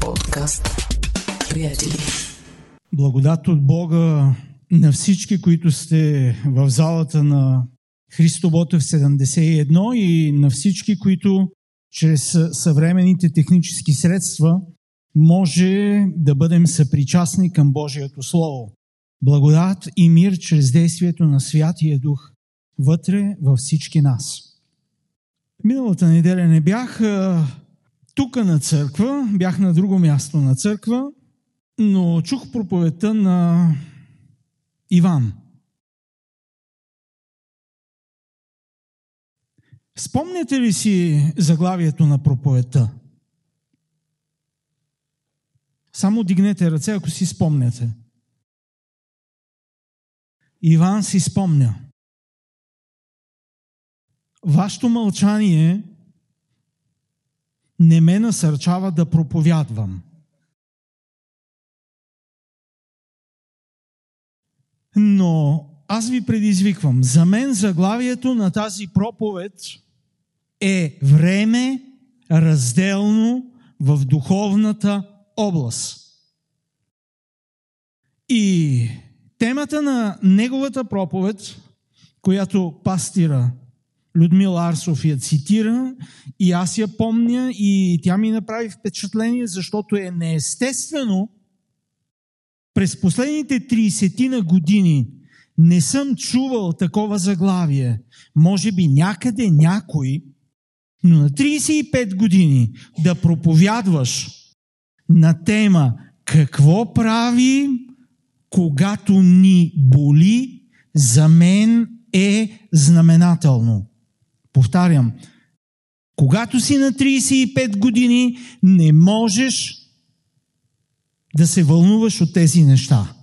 Подкаст. Приятели. Благодат от Бога на всички, които сте в залата на Христо Ботев 71 и на всички, които чрез съвременните технически средства може да бъдем съпричастни към Божието Слово. Благодат и мир чрез действието на Святия Дух вътре във всички нас. Миналата неделя не бях тук на църква, бях на друго място на църква, но чух проповедта на Иван. Спомняте ли си заглавието на проповедта? Само дигнете ръце, ако си спомняте. Иван си спомня. Вашето мълчание не ме насърчава да проповядвам. Но аз ви предизвиквам. За мен заглавието на тази проповед е време разделно в духовната област. И темата на неговата проповед, която пастира Людмила Арсов я цитира и аз я помня и тя ми направи впечатление, защото е неестествено през последните 30 на години не съм чувал такова заглавие. Може би някъде някой, но на 35 години да проповядваш на тема какво прави, когато ни боли, за мен е знаменателно. Повтарям, когато си на 35 години, не можеш да се вълнуваш от тези неща.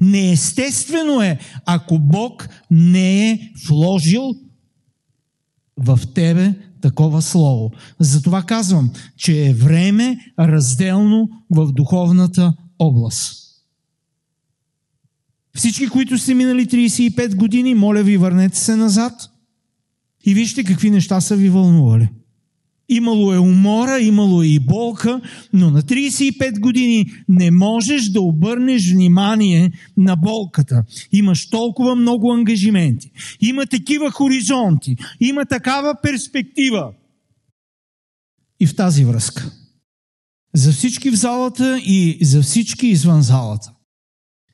Неестествено е, ако Бог не е вложил в тебе такова слово. Затова казвам, че е време разделно в духовната област. Всички, които сте минали 35 години, моля ви, върнете се назад – и вижте какви неща са ви вълнували. Имало е умора, имало е и болка, но на 35 години не можеш да обърнеш внимание на болката. Имаш толкова много ангажименти. Има такива хоризонти. Има такава перспектива. И в тази връзка. За всички в залата и за всички извън залата.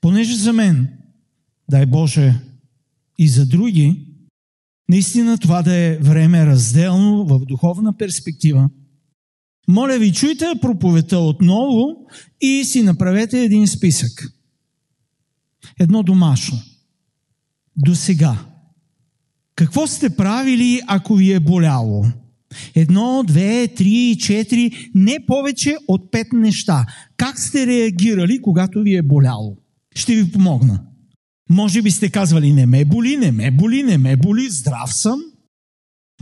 Понеже за мен, дай Боже, и за други, наистина това да е време разделно в духовна перспектива. Моля ви, чуйте проповета отново и си направете един списък. Едно домашно. До сега. Какво сте правили, ако ви е боляло? Едно, две, три, четири, не повече от пет неща. Как сте реагирали, когато ви е боляло? Ще ви помогна. Може би сте казвали, не ме боли, не ме боли, не ме боли, здрав съм.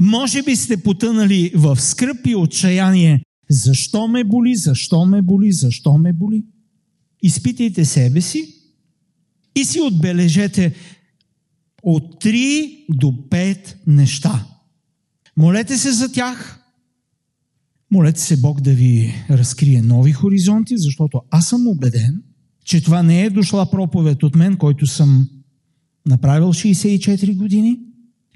Може би сте потънали в скръп и отчаяние. Защо ме боли, защо ме боли, защо ме боли? Изпитайте себе си и си отбележете от 3 до 5 неща. Молете се за тях. Молете се Бог да ви разкрие нови хоризонти, защото аз съм убеден, че това не е дошла проповед от мен, който съм направил 64 години.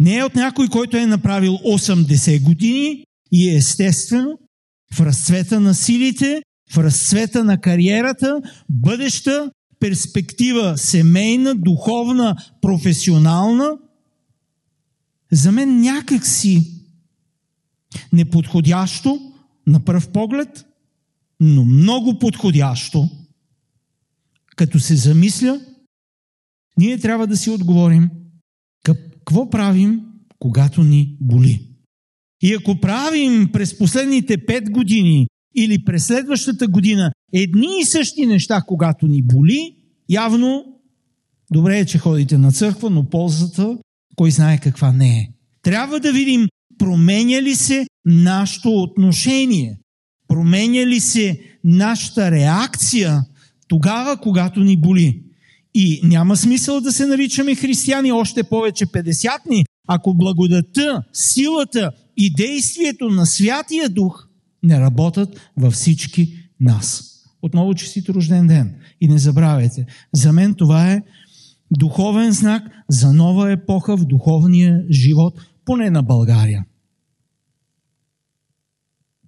Не е от някой, който е направил 80 години и е естествено в разцвета на силите, в разцвета на кариерата, бъдеща перспектива семейна, духовна, професионална, за мен някак си неподходящо на пръв поглед, но много подходящо – като се замисля, ние трябва да си отговорим какво правим, когато ни боли. И ако правим през последните пет години или през следващата година едни и същи неща, когато ни боли, явно добре е, че ходите на църква, но ползата кой знае каква не е. Трябва да видим променя ли се нашето отношение, променя ли се нашата реакция тогава, когато ни боли. И няма смисъл да се наричаме християни, още повече 50-ни, ако благодата, силата и действието на Святия Дух не работят във всички нас. Отново честито рожден ден. И не забравяйте, за мен това е духовен знак за нова епоха в духовния живот, поне на България.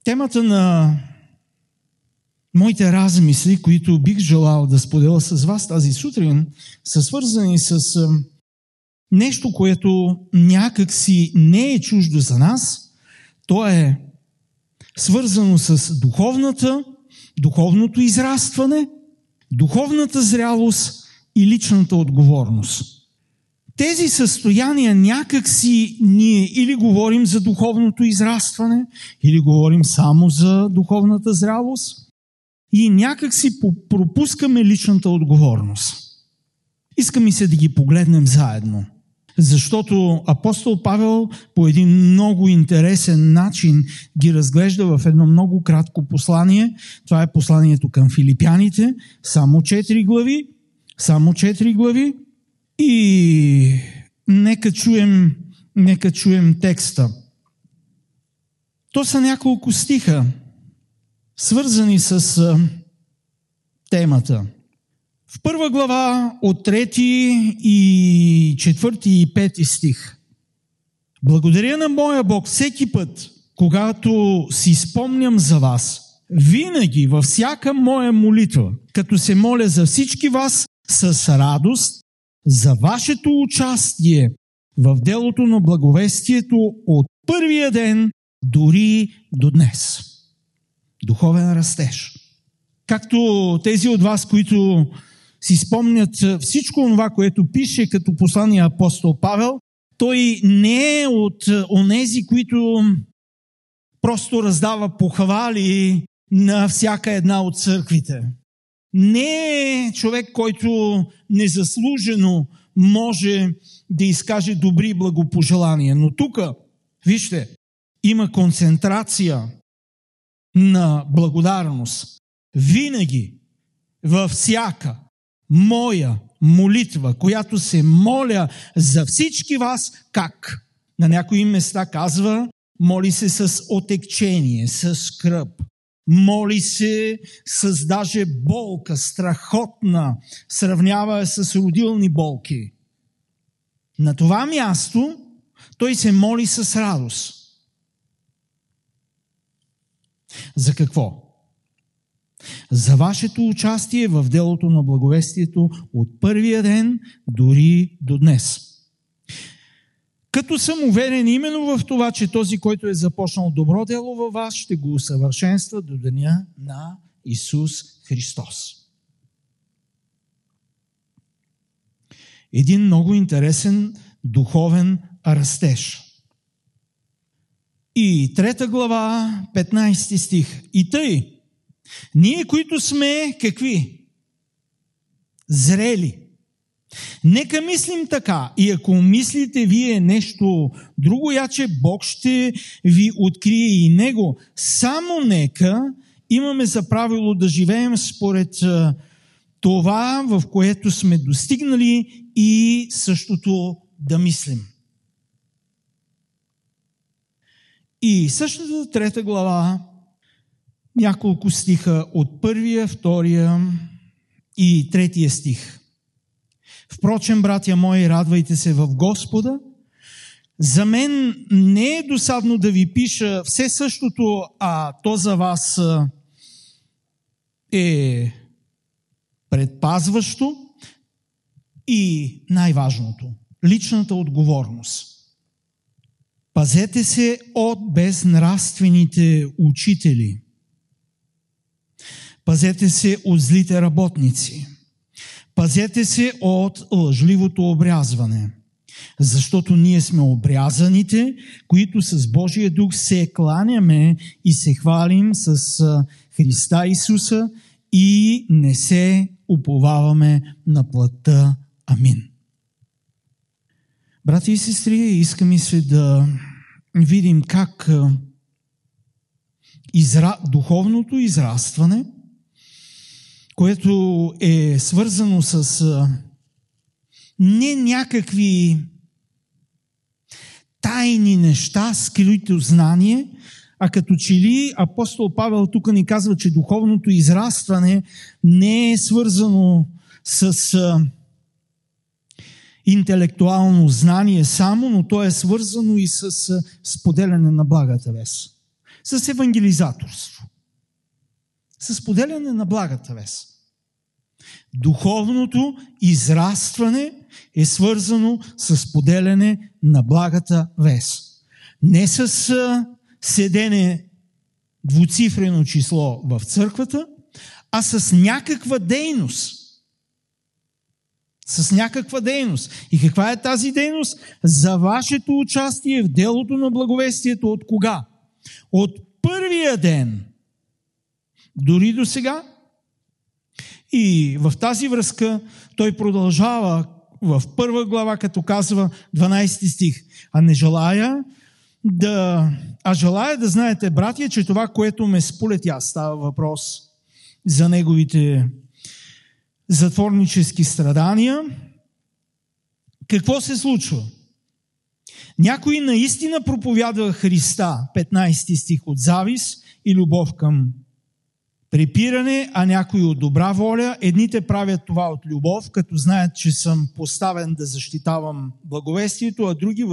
Темата на моите размисли, които бих желал да споделя с вас тази сутрин, са свързани с нещо, което някак си не е чуждо за нас. То е свързано с духовната, духовното израстване, духовната зрялост и личната отговорност. Тези състояния някак си ние или говорим за духовното израстване, или говорим само за духовната зрялост и някак си пропускаме личната отговорност. Иска ми се да ги погледнем заедно. Защото апостол Павел по един много интересен начин ги разглежда в едно много кратко послание. Това е посланието към филипяните. Само четири глави. Само четири глави. И нека чуем, нека чуем текста. То са няколко стиха, свързани с темата. В първа глава от трети и четвърти и пети стих. Благодаря на моя Бог всеки път, когато си спомням за вас, винаги във всяка моя молитва, като се моля за всички вас с радост, за вашето участие в делото на благовестието от първия ден дори до днес. Духовен растеж. Както тези от вас, които си спомнят всичко това, което пише като послание апостол Павел, той не е от онези, които просто раздава похвали на всяка една от църквите. Не е човек, който незаслужено може да изкаже добри благопожелания. Но тук, вижте, има концентрация на благодарност. Винаги, във всяка, моя молитва, която се моля за всички вас, как? На някои места казва, моли се с отекчение, с скръп. Моли се с даже болка, страхотна, сравнява с родилни болки. На това място той се моли с радост. За какво? за вашето участие в делото на благовестието от първия ден дори до днес. Като съм уверен именно в това, че този, който е започнал добро дело във вас, ще го усъвършенства до деня на Исус Христос. Един много интересен духовен растеж. И трета глава, 15 стих. И тъй, ние, които сме какви? Зрели. Нека мислим така. И ако мислите вие нещо друго, яче Бог ще ви открие и Него. Само нека имаме за правило да живеем според това, в което сме достигнали и същото да мислим. И същата трета глава няколко стиха от първия, втория и третия стих. Впрочем, братя мои, радвайте се в Господа. За мен не е досадно да ви пиша все същото, а то за вас е предпазващо и най-важното – личната отговорност. Пазете се от безнравствените учители – Пазете се от злите работници. Пазете се от лъжливото обрязване. Защото ние сме обрязаните, които с Божия дух се кланяме и се хвалим с Христа Исуса и не се уповаваме на плътта. Амин. Брати и сестри, искаме се да видим как изра... духовното израстване – което е свързано с не някакви тайни неща, скрито знание, а като че ли апостол Павел тук ни казва, че духовното израстване не е свързано с интелектуално знание само, но то е свързано и с споделяне на благата вест. С евангелизаторство. С споделяне на благата вест. Духовното израстване е свързано с поделяне на благата вест. Не с седене двуцифрено число в църквата, а с някаква дейност. С някаква дейност. И каква е тази дейност? За вашето участие в делото на благовестието от кога? От първия ден. Дори до сега. И в тази връзка той продължава в първа глава, като казва 12 стих. А не желая да... А желая да знаете, братия, че това, което ме сполетя, става въпрос за неговите затворнически страдания. Какво се случва? Някой наистина проповядва Христа, 15 стих от завис и любов към препиране, а някои от добра воля. Едните правят това от любов, като знаят, че съм поставен да защитавам благовестието, а други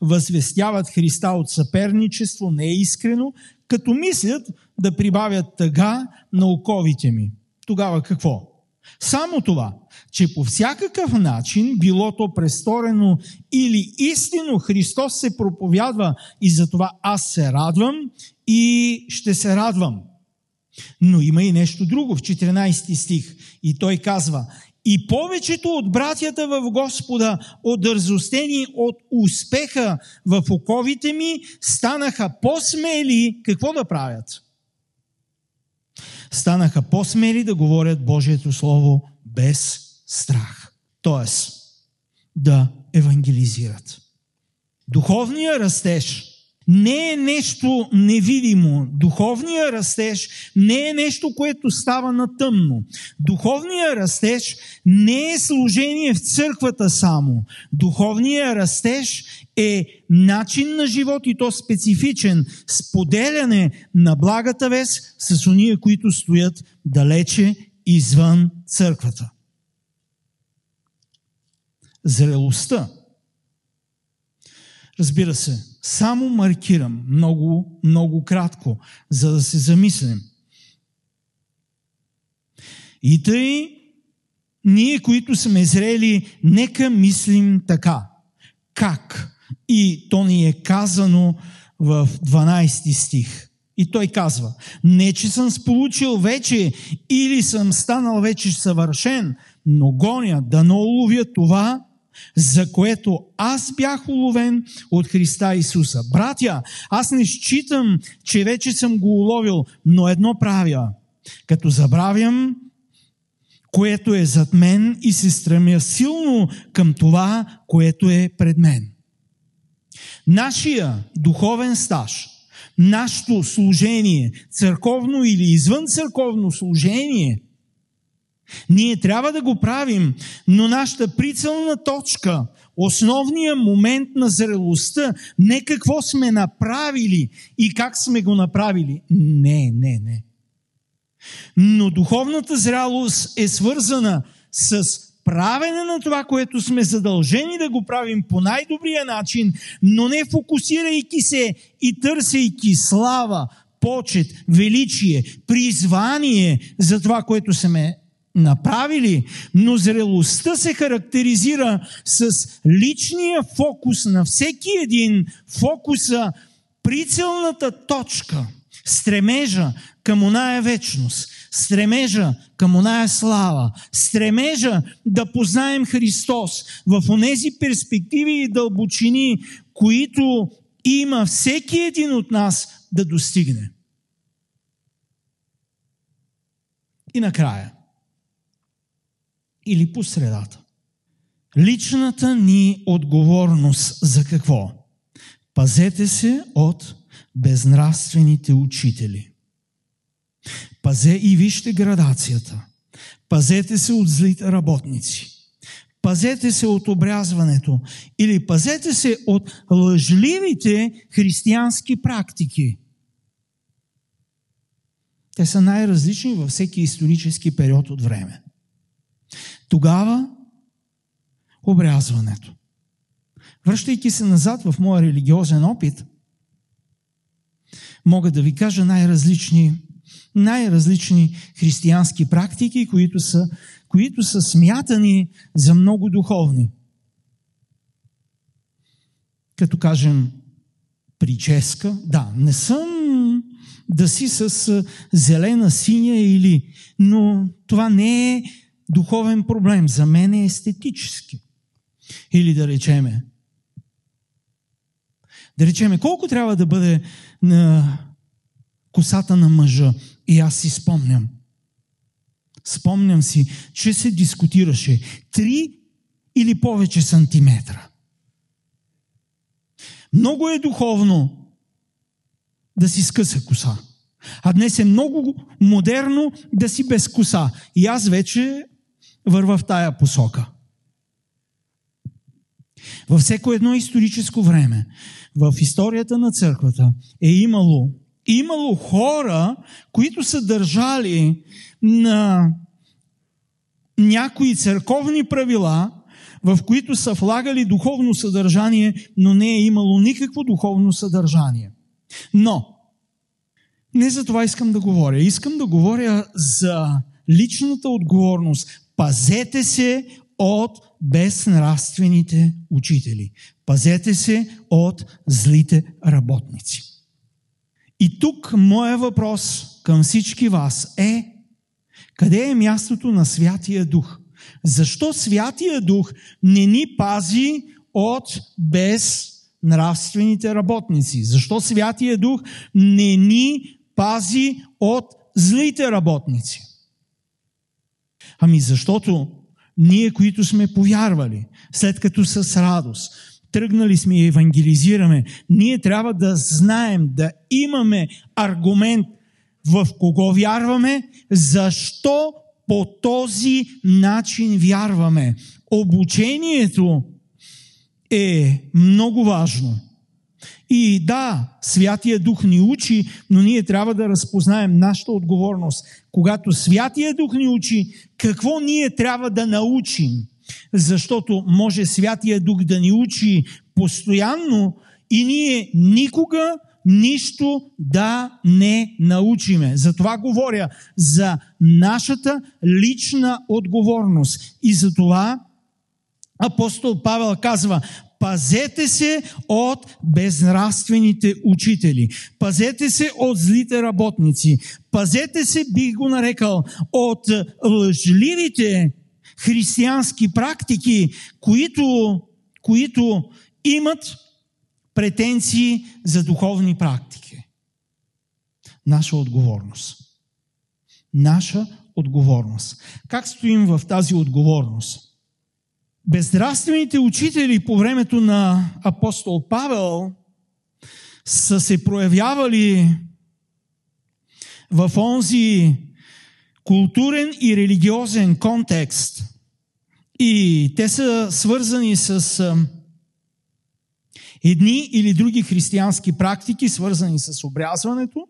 възвестяват Христа от съперничество, неискрено, като мислят да прибавят тъга на оковите ми. Тогава какво? Само това, че по всякакъв начин, било то престорено или истинно, Христос се проповядва и затова аз се радвам и ще се радвам. Но има и нещо друго в 14 стих. И той казва, и повечето от братята в Господа, от дързостени от успеха в оковите ми, станаха по-смели какво да правят? Станаха по-смели да говорят Божието Слово без страх. Тоест, да евангелизират. Духовният растеж – не е нещо невидимо. Духовният растеж не е нещо, което става на тъмно. Духовният растеж не е служение в църквата само. Духовният растеж е начин на живот и то специфичен. Споделяне на благата вест с уния, които стоят далече извън църквата. Зрелостта. Разбира се, само маркирам много, много кратко, за да се замислим. И тъй, ние, които сме зрели, нека мислим така. Как? И то ни е казано в 12 стих. И той казва, не че съм сполучил вече или съм станал вече съвършен, но гоня да не уловя това, за което аз бях уловен от Христа Исуса. Братя, аз не считам, че вече съм го уловил, но едно правя. Като забравям, което е зад мен и се стремя силно към това, което е пред мен. Нашия духовен стаж, нашето служение, църковно или извън църковно служение – ние трябва да го правим, но нашата прицелна точка, основният момент на зрелостта, не какво сме направили и как сме го направили. Не, не, не. Но духовната зрялост е свързана с правене на това, което сме задължени да го правим по най-добрия начин, но не фокусирайки се и търсейки слава, почет, величие, призвание за това, което сме направили, но зрелостта се характеризира с личния фокус на всеки един, фокуса, прицелната точка, стремежа към оная вечност, стремежа към оная слава, стремежа да познаем Христос в онези перспективи и дълбочини, които има всеки един от нас да достигне. И накрая – или по средата. Личната ни отговорност за какво? Пазете се от безнравствените учители. Пазе и вижте градацията. Пазете се от злите работници. Пазете се от обрязването или пазете се от лъжливите християнски практики. Те са най-различни във всеки исторически период от време. Тогава обрязването. Връщайки се назад в моя религиозен опит, мога да ви кажа най-различни, най-различни християнски практики, които са, които са смятани за много духовни. Като кажем прическа, да, не съм да си с зелена, синя или... Но това не е духовен проблем. За мен е естетически. Или да речеме, да речеме, колко трябва да бъде на косата на мъжа? И аз си спомням. Спомням си, че се дискутираше три или повече сантиметра. Много е духовно да си скъса коса. А днес е много модерно да си без коса. И аз вече върва в тая посока. Във всеко едно историческо време, в историята на църквата е имало, имало хора, които са държали на някои църковни правила, в които са влагали духовно съдържание, но не е имало никакво духовно съдържание. Но, не за това искам да говоря. Искам да говоря за личната отговорност. Пазете се от безнравствените учители. Пазете се от злите работници. И тук моя въпрос към всички вас е къде е мястото на Святия Дух? Защо Святия Дух не ни пази от безнравствените работници? Защо Святия Дух не ни пази от злите работници? Ами защото ние, които сме повярвали, след като с радост, тръгнали сме и евангелизираме, ние трябва да знаем, да имаме аргумент в кого вярваме, защо по този начин вярваме. Обучението е много важно. И да, Святия Дух ни учи, но ние трябва да разпознаем нашата отговорност. Когато Святия Дух ни учи, какво ние трябва да научим? Защото може Святия Дух да ни учи постоянно и ние никога нищо да не научиме. За това говоря за нашата лична отговорност. И за това апостол Павел казва, Пазете се от безнравствените учители. Пазете се от злите работници. Пазете се, бих го нарекал, от лъжливите християнски практики, които, които имат претенции за духовни практики. Наша отговорност. Наша отговорност. Как стоим в тази отговорност? Безнравствените учители по времето на апостол Павел са се проявявали в онзи културен и религиозен контекст. И те са свързани с едни или други християнски практики, свързани с обрязването,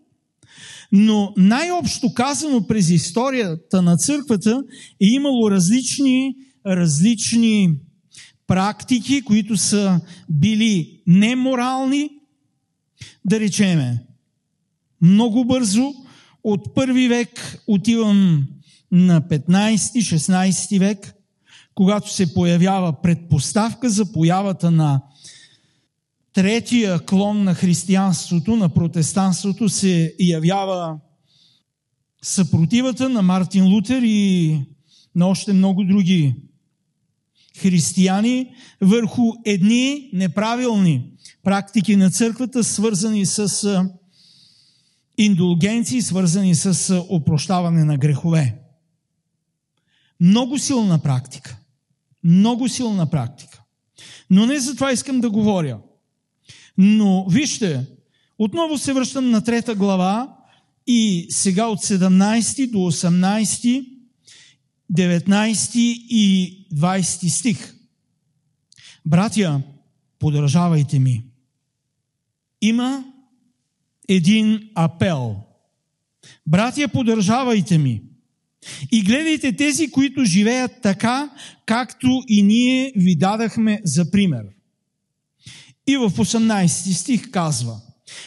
но най-общо казано през историята на църквата е имало различни различни практики, които са били неморални, да речеме, много бързо, от първи век отивам на 15-16 век, когато се появява предпоставка за появата на третия клон на християнството, на протестанството, се явява съпротивата на Мартин Лутер и на още много други християни върху едни неправилни практики на църквата, свързани с индулгенции, свързани с опрощаване на грехове. Много силна практика. Много силна практика. Но не за това искам да говоря. Но вижте, отново се връщам на трета глава и сега от 17 до 18 19 и 20 стих. Братя, подражавайте ми. Има един апел Братя, поддържавайте ми. И гледайте тези, които живеят така, както и ние ви дадахме за пример. И в 18 стих казва,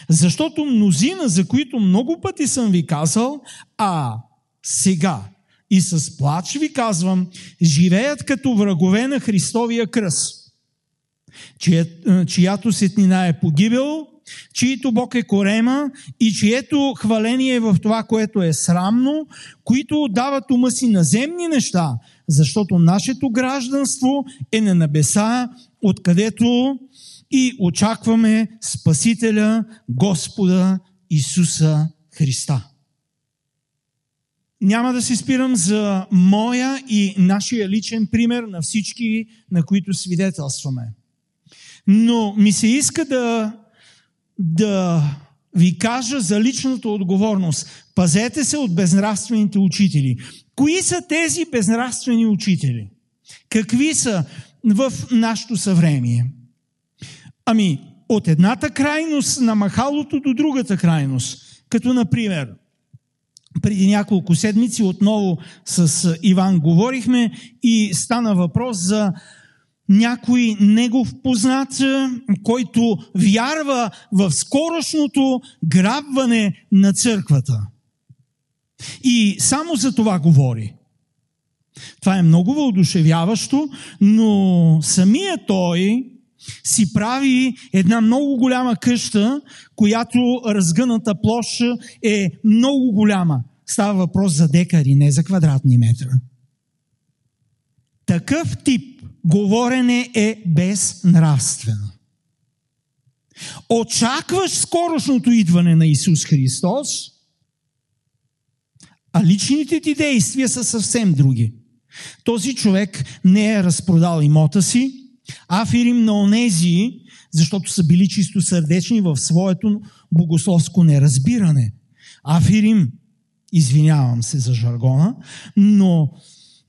защото мнозина, за които много пъти съм ви казал, а сега и с плач ви казвам, живеят като врагове на Христовия кръст, чия, чиято сетнина е погибел, чието Бог е корема и чието хваление е в това, което е срамно, които отдават ума си на земни неща, защото нашето гражданство е на небеса, откъдето и очакваме Спасителя, Господа Исуса Христа. Няма да се спирам за моя и нашия личен пример на всички, на които свидетелстваме. Но ми се иска да, да ви кажа за личната отговорност. Пазете се от безнравствените учители. Кои са тези безнравствени учители? Какви са в нашето съвремие? Ами, от едната крайност на махалото до другата крайност. Като, например, преди няколко седмици отново с Иван говорихме и стана въпрос за някой негов познат, който вярва в скорошното грабване на църквата. И само за това говори. Това е много въодушевяващо, но самия той си прави една много голяма къща, която разгъната площа е много голяма. Става въпрос за декари, не за квадратни метра. Такъв тип говорене е безнравствено. Очакваш скорошното идване на Исус Христос, а личните ти действия са съвсем други. Този човек не е разпродал имота си, афирим на онези, защото са били чисто сърдечни в своето богословско неразбиране. Афирим, извинявам се за жаргона, но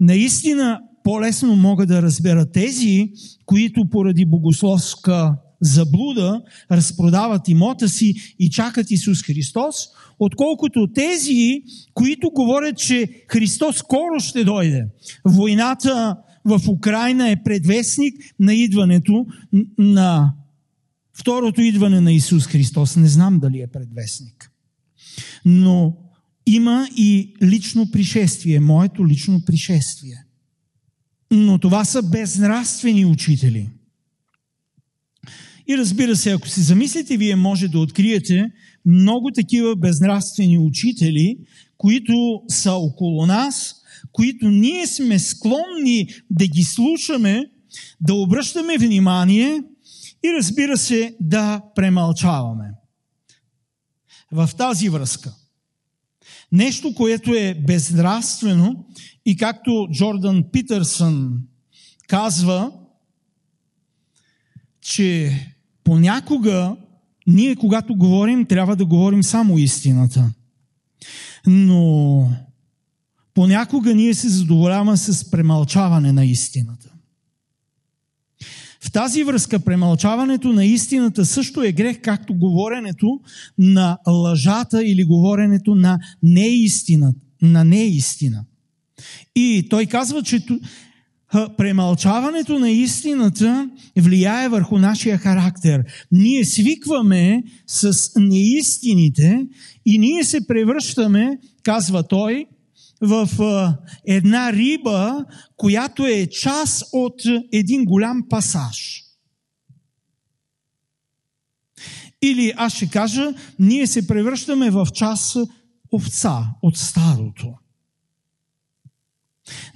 наистина по-лесно мога да разбера тези, които поради богословска заблуда разпродават имота си и чакат Исус Христос, отколкото тези, които говорят, че Христос скоро ще дойде. Войната в Украина е предвестник на идването на второто идване на Исус Христос. Не знам дали е предвестник. Но има и лично пришествие, моето лично пришествие. Но това са безнравствени учители. И разбира се, ако си замислите, вие може да откриете много такива безнравствени учители, които са около нас, които ние сме склонни да ги слушаме, да обръщаме внимание и разбира се да премълчаваме. В тази връзка. Нещо, което е безнравствено и както Джордан Питърсън казва, че понякога ние, когато говорим, трябва да говорим само истината. Но понякога ние се задоволяваме с премълчаване на истината. В тази връзка премълчаването на истината също е грех, както говоренето на лъжата или говоренето на неистина. На неистина. И той казва, че премълчаването на истината влияе върху нашия характер. Ние свикваме с неистините и ние се превръщаме, казва той, в една риба, която е част от един голям пасаж. Или аз ще кажа, ние се превръщаме в част овца от старото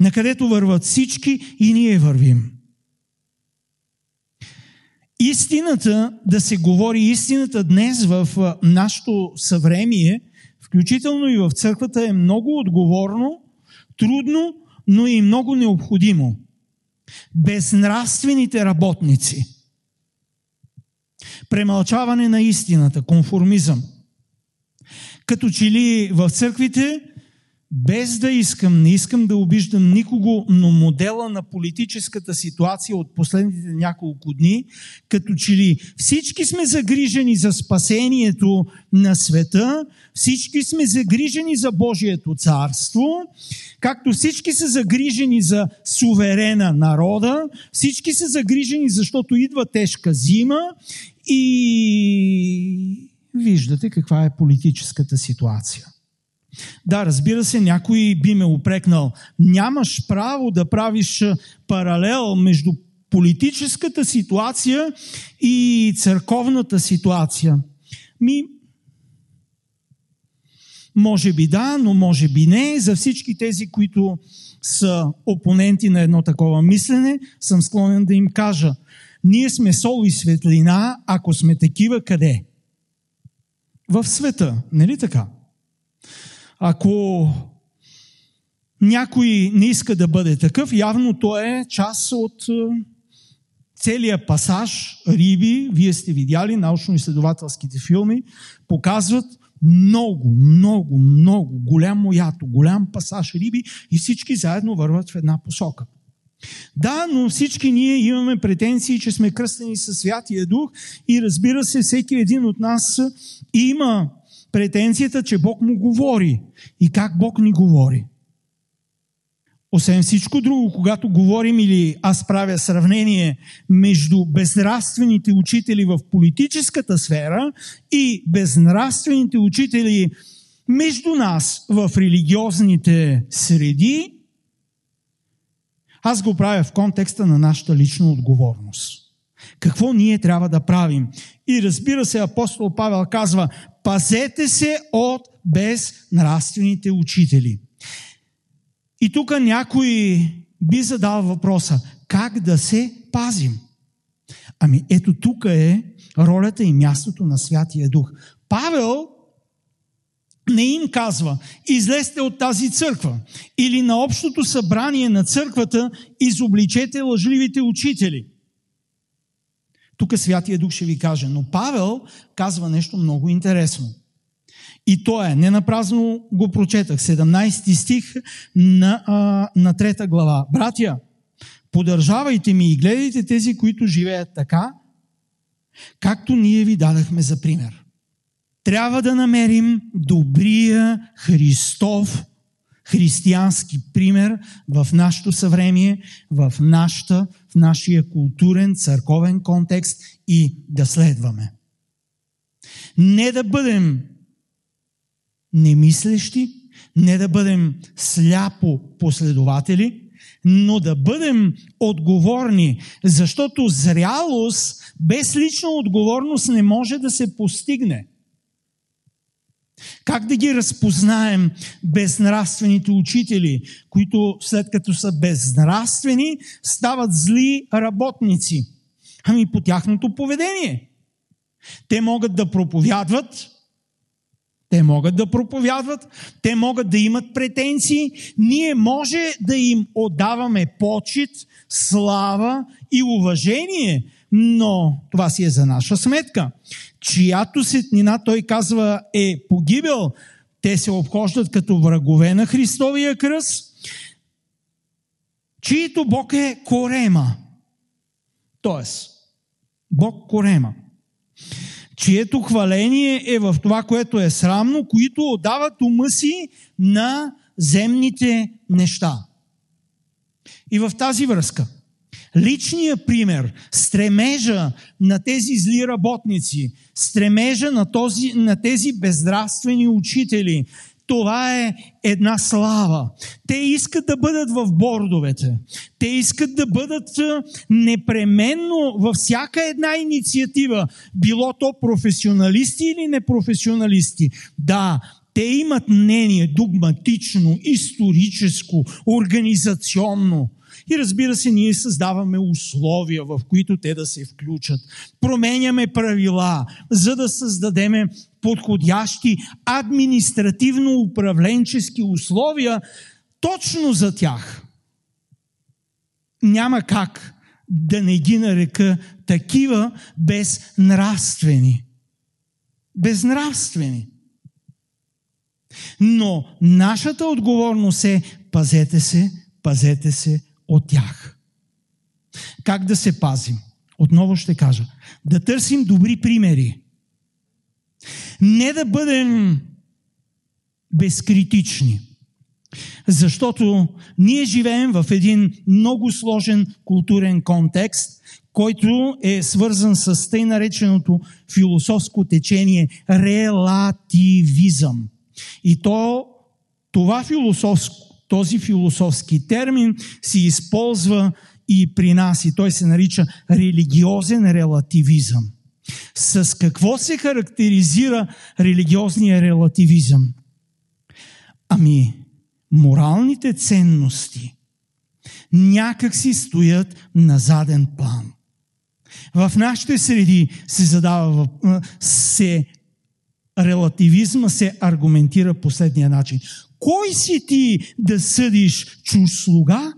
на където върват всички и ние вървим. Истината, да се говори истината днес в нашето съвремие, включително и в църквата, е много отговорно, трудно, но и много необходимо. Безнравствените работници. Премълчаване на истината, конформизъм. Като че ли в църквите без да искам, не искам да обиждам никого, но модела на политическата ситуация от последните няколко дни, като че ли всички сме загрижени за спасението на света, всички сме загрижени за Божието царство, както всички са загрижени за суверена народа, всички са загрижени, защото идва тежка зима и виждате каква е политическата ситуация. Да, разбира се, някой би ме упрекнал. Нямаш право да правиш паралел между политическата ситуация и църковната ситуация. Ми, може би да, но може би не. За всички тези, които са опоненти на едно такова мислене, съм склонен да им кажа. Ние сме сол и светлина, ако сме такива къде? В света, нали така? Ако някой не иска да бъде такъв, явно то е част от е, целият пасаж Риби, вие сте видяли, научно-изследователските филми, показват много, много, много голямо ято, голям пасаж Риби и всички заедно върват в една посока. Да, но всички ние имаме претенции, че сме кръстени със Святия Дух и разбира се, всеки един от нас има претенцията, че Бог му говори. И как Бог ни говори? Освен всичко друго, когато говорим или аз правя сравнение между безнравствените учители в политическата сфера и безнравствените учители между нас в религиозните среди, аз го правя в контекста на нашата лична отговорност. Какво ние трябва да правим? И разбира се, апостол Павел казва, пазете се от безнравствените учители. И тук някой би задал въпроса, как да се пазим? Ами ето тук е ролята и мястото на Святия Дух. Павел не им казва, излезте от тази църква или на общото събрание на църквата изобличете лъжливите учители. Тук Святия Дух ще ви каже. Но Павел казва нещо много интересно. И то е, не напразно го прочетах, 17 стих на, а, на трета глава. Братя, подържавайте ми и гледайте тези, които живеят така, както ние ви дадахме за пример. Трябва да намерим добрия Христов християнски пример в нашето съвремие, в, нашата, в нашия културен, църковен контекст и да следваме. Не да бъдем немислещи, не да бъдем сляпо последователи, но да бъдем отговорни, защото зрялост без лична отговорност не може да се постигне. Как да ги разпознаем безнравствените учители, които след като са безнравствени, стават зли работници? Ами по тяхното поведение. Те могат да проповядват, те могат да проповядват, те могат да имат претенции, ние може да им отдаваме почет, слава и уважение, но това си е за наша сметка чиято сетнина, той казва, е погибел, те се обхождат като врагове на Христовия кръст, чието Бог е корема. Тоест, Бог корема. Чието хваление е в това, което е срамно, които отдават ума си на земните неща. И в тази връзка – Личният пример, стремежа на тези зли работници, стремежа на, този, на тези бездравствени учители, това е една слава. Те искат да бъдат в бордовете. Те искат да бъдат непременно във всяка една инициатива, било то професионалисти или непрофесионалисти. Да, те имат мнение догматично, историческо, организационно. И разбира се, ние създаваме условия, в които те да се включат. Променяме правила, за да създадеме подходящи административно-управленчески условия точно за тях. Няма как да не ги нарека такива безнравствени. Безнравствени. Но нашата отговорност е пазете се, пазете се от тях. Как да се пазим? Отново ще кажа. Да търсим добри примери. Не да бъдем безкритични. Защото ние живеем в един много сложен културен контекст, който е свързан с тъй нареченото философско течение релативизъм. И то, това философско, този философски термин се използва и при нас, и той се нарича религиозен релативизъм. С какво се характеризира религиозния релативизъм? Ами, моралните ценности някак си стоят на заден план. В нашите среди се задава, се релативизма се аргументира последния начин. Кой си ти да съдиш чуж слуга?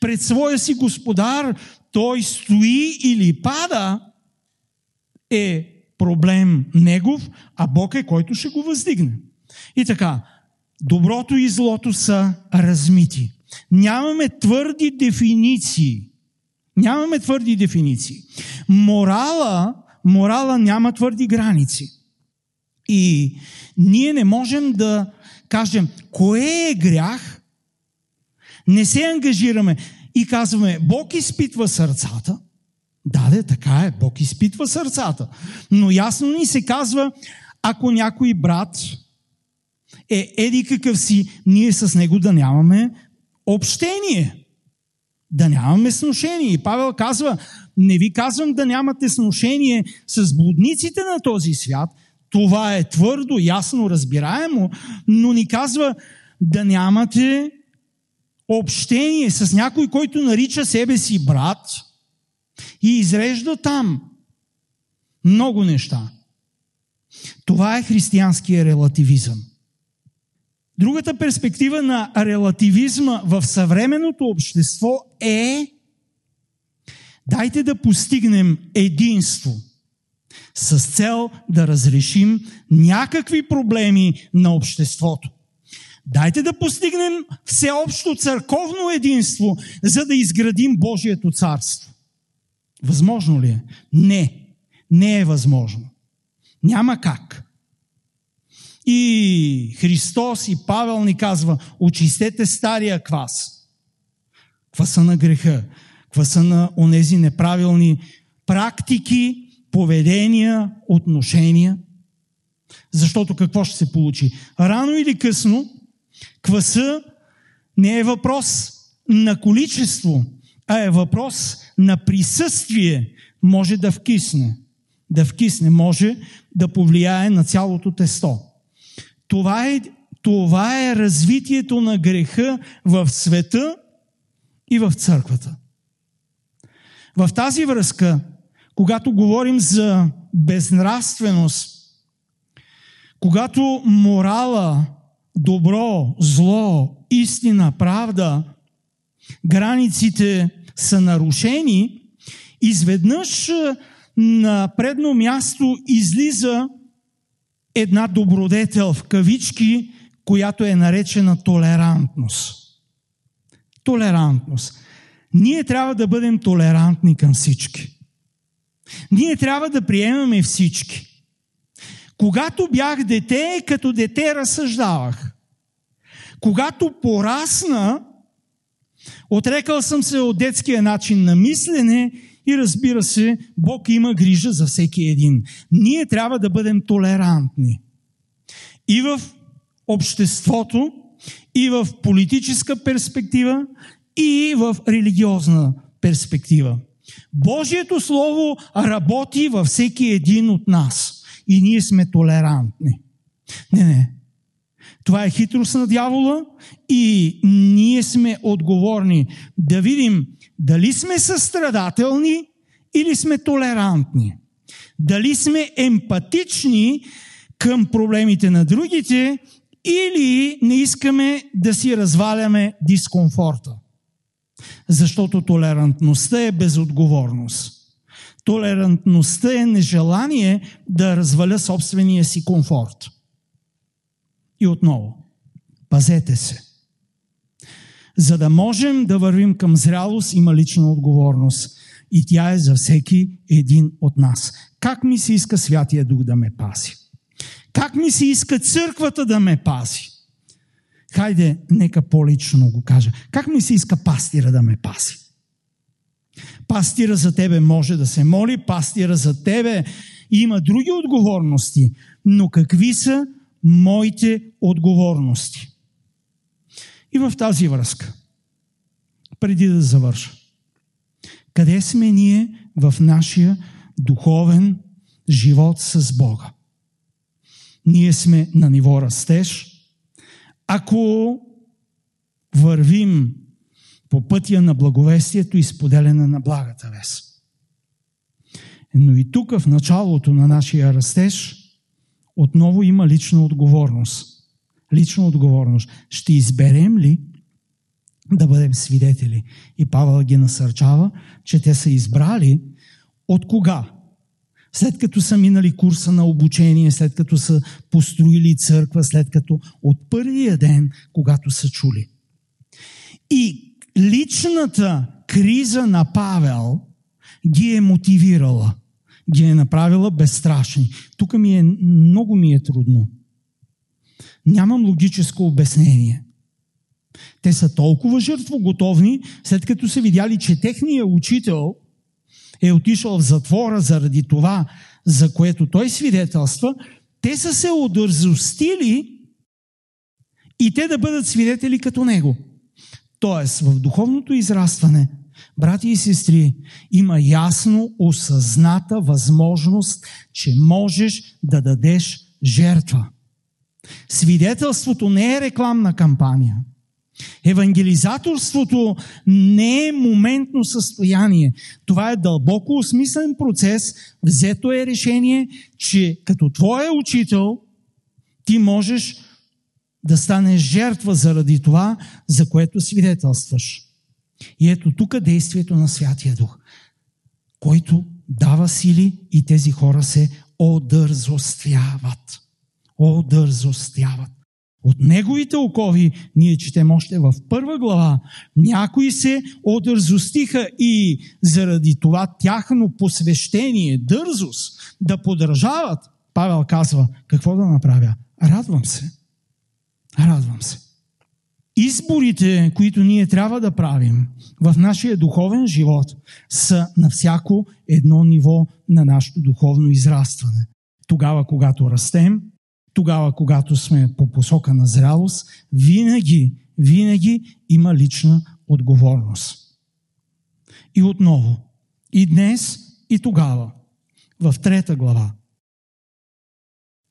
Пред своя си господар той стои или пада е проблем негов, а Бог е който ще го въздигне. И така, доброто и злото са размити. Нямаме твърди дефиниции. Нямаме твърди дефиниции. Морала, морала няма твърди граници. И ние не можем да кажем, кое е грях, не се ангажираме и казваме, Бог изпитва сърцата. Да, де, така е, Бог изпитва сърцата. Но ясно ни се казва, ако някой брат е еди какъв си, ние с него да нямаме общение. Да нямаме сношение. И Павел казва, не ви казвам да нямате сношение с блудниците на този свят. Това е твърдо, ясно, разбираемо, но ни казва да нямате общение с някой, който нарича себе си брат и изрежда там много неща. Това е християнския релативизъм. Другата перспектива на релативизма в съвременното общество е дайте да постигнем единство с цел да разрешим някакви проблеми на обществото. Дайте да постигнем всеобщо църковно единство, за да изградим Божието царство. Възможно ли е? Не. Не е възможно. Няма как. И Христос и Павел ни казва, очистете стария квас. Кваса на греха, кваса на онези неправилни практики, поведения, отношения. Защото какво ще се получи? Рано или късно, кваса не е въпрос на количество, а е въпрос на присъствие. Може да вкисне. Да вкисне, може да повлияе на цялото тесто. Това е, това е развитието на греха в света и в църквата. В тази връзка, когато говорим за безнравственост, когато морала, добро, зло, истина, правда, границите са нарушени, изведнъж на предно място излиза една добродетел в кавички, която е наречена толерантност. Толерантност. Ние трябва да бъдем толерантни към всички. Ние трябва да приемаме всички. Когато бях дете, като дете разсъждавах. Когато порасна, отрекал съм се от детския начин на мислене и разбира се, Бог има грижа за всеки един. Ние трябва да бъдем толерантни. И в обществото, и в политическа перспектива, и в религиозна перспектива. Божието Слово работи във всеки един от нас. И ние сме толерантни. Не, не. Това е хитрост на дявола и ние сме отговорни да видим дали сме състрадателни или сме толерантни. Дали сме емпатични към проблемите на другите или не искаме да си разваляме дискомфорта. Защото толерантността е безотговорност. Толерантността е нежелание да разваля собствения си комфорт. И отново, пазете се. За да можем да вървим към зрялост, има лична отговорност. И тя е за всеки един от нас. Как ми се иска Святия Дух да ме пази? Как ми се иска църквата да ме пази? Хайде, нека по-лично го кажа. Как ми се иска пастира да ме пази? Пастира за тебе може да се моли, пастира за тебе има други отговорности, но какви са моите отговорности? И в тази връзка, преди да завърша, къде сме ние в нашия духовен живот с Бога? Ние сме на ниво растеж. Ако вървим по пътя на благовестието и споделяне на благата вест. Но и тук в началото на нашия растеж отново има лична отговорност. Лична отговорност. Ще изберем ли да бъдем свидетели? И Павел ги насърчава, че те са избрали от кога? След като са минали курса на обучение, след като са построили църква, след като от първия ден, когато са чули. И личната криза на Павел ги е мотивирала ги е направила безстрашни. Тук ми е, много ми е трудно. Нямам логическо обяснение. Те са толкова жертвоготовни, след като са видяли, че техният учител е отишъл в затвора заради това, за което той свидетелства, те са се одързостили и те да бъдат свидетели като него. Тоест, в духовното израстване – Брати и сестри, има ясно осъзната възможност, че можеш да дадеш жертва. Свидетелството не е рекламна кампания. Евангелизаторството не е моментно състояние. Това е дълбоко осмислен процес. Взето е решение, че като твоя учител ти можеш да станеш жертва заради това, за което свидетелстваш. И ето тук действието на Святия Дух, който дава сили и тези хора се одързостяват. Одързостяват. От неговите окови, ние четем още в първа глава, някои се одързостиха и заради това тяхно посвещение, дързост, да подражават, Павел казва, какво да направя? Радвам се. Радвам се изборите, които ние трябва да правим в нашия духовен живот, са на всяко едно ниво на нашето духовно израстване. Тогава, когато растем, тогава, когато сме по посока на зрялост, винаги, винаги има лична отговорност. И отново, и днес, и тогава, в трета глава,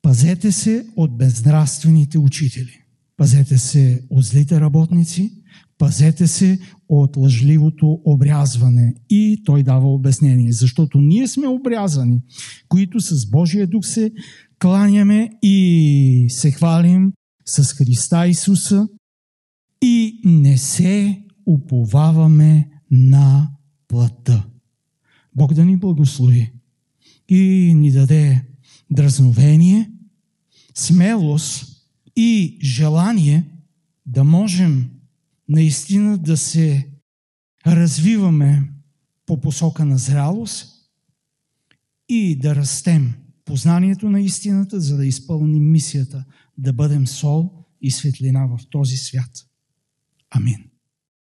пазете се от безнравствените учители. Пазете се от злите работници, пазете се от лъжливото обрязване. И той дава обяснение, защото ние сме обрязани, които с Божия дух се кланяме и се хвалим с Христа Исуса и не се уповаваме на плътта. Бог да ни благослови и ни даде дразновение, смелост и желание да можем наистина да се развиваме по посока на зрялост и да растем познанието на истината, за да изпълним мисията да бъдем сол и светлина в този свят. Амин.